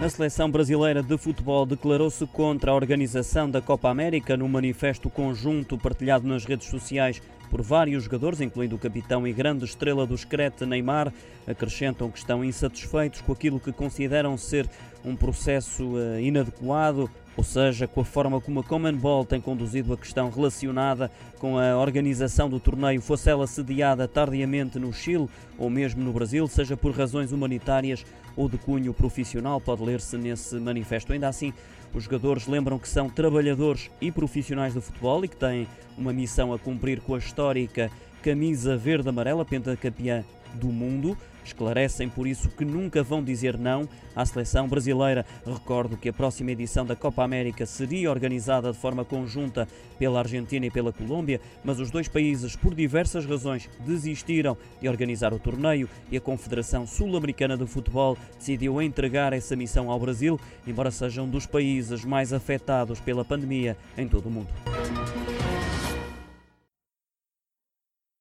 A seleção brasileira de futebol declarou-se contra a organização da Copa América no manifesto conjunto partilhado nas redes sociais por vários jogadores, incluindo o capitão e grande estrela do Screte, Neymar, acrescentam que estão insatisfeitos com aquilo que consideram ser um processo eh, inadequado, ou seja, com a forma como a Commonwealth tem conduzido a questão relacionada com a organização do torneio, fosse ela sediada tardiamente no Chile ou mesmo no Brasil, seja por razões humanitárias ou de cunho profissional, pode ler-se nesse manifesto. Ainda assim, os jogadores lembram que são trabalhadores e profissionais do futebol e que têm uma missão a cumprir com a histórica camisa verde-amarela, pentacampeã do mundo. Esclarecem por isso que nunca vão dizer não à seleção brasileira. Recordo que a próxima edição da Copa América seria organizada de forma conjunta pela Argentina e pela Colômbia, mas os dois países, por diversas razões, desistiram de organizar o torneio e a Confederação Sul-Americana de Futebol decidiu entregar essa missão ao Brasil, embora seja um dos países mais afetados pela pandemia em todo o mundo.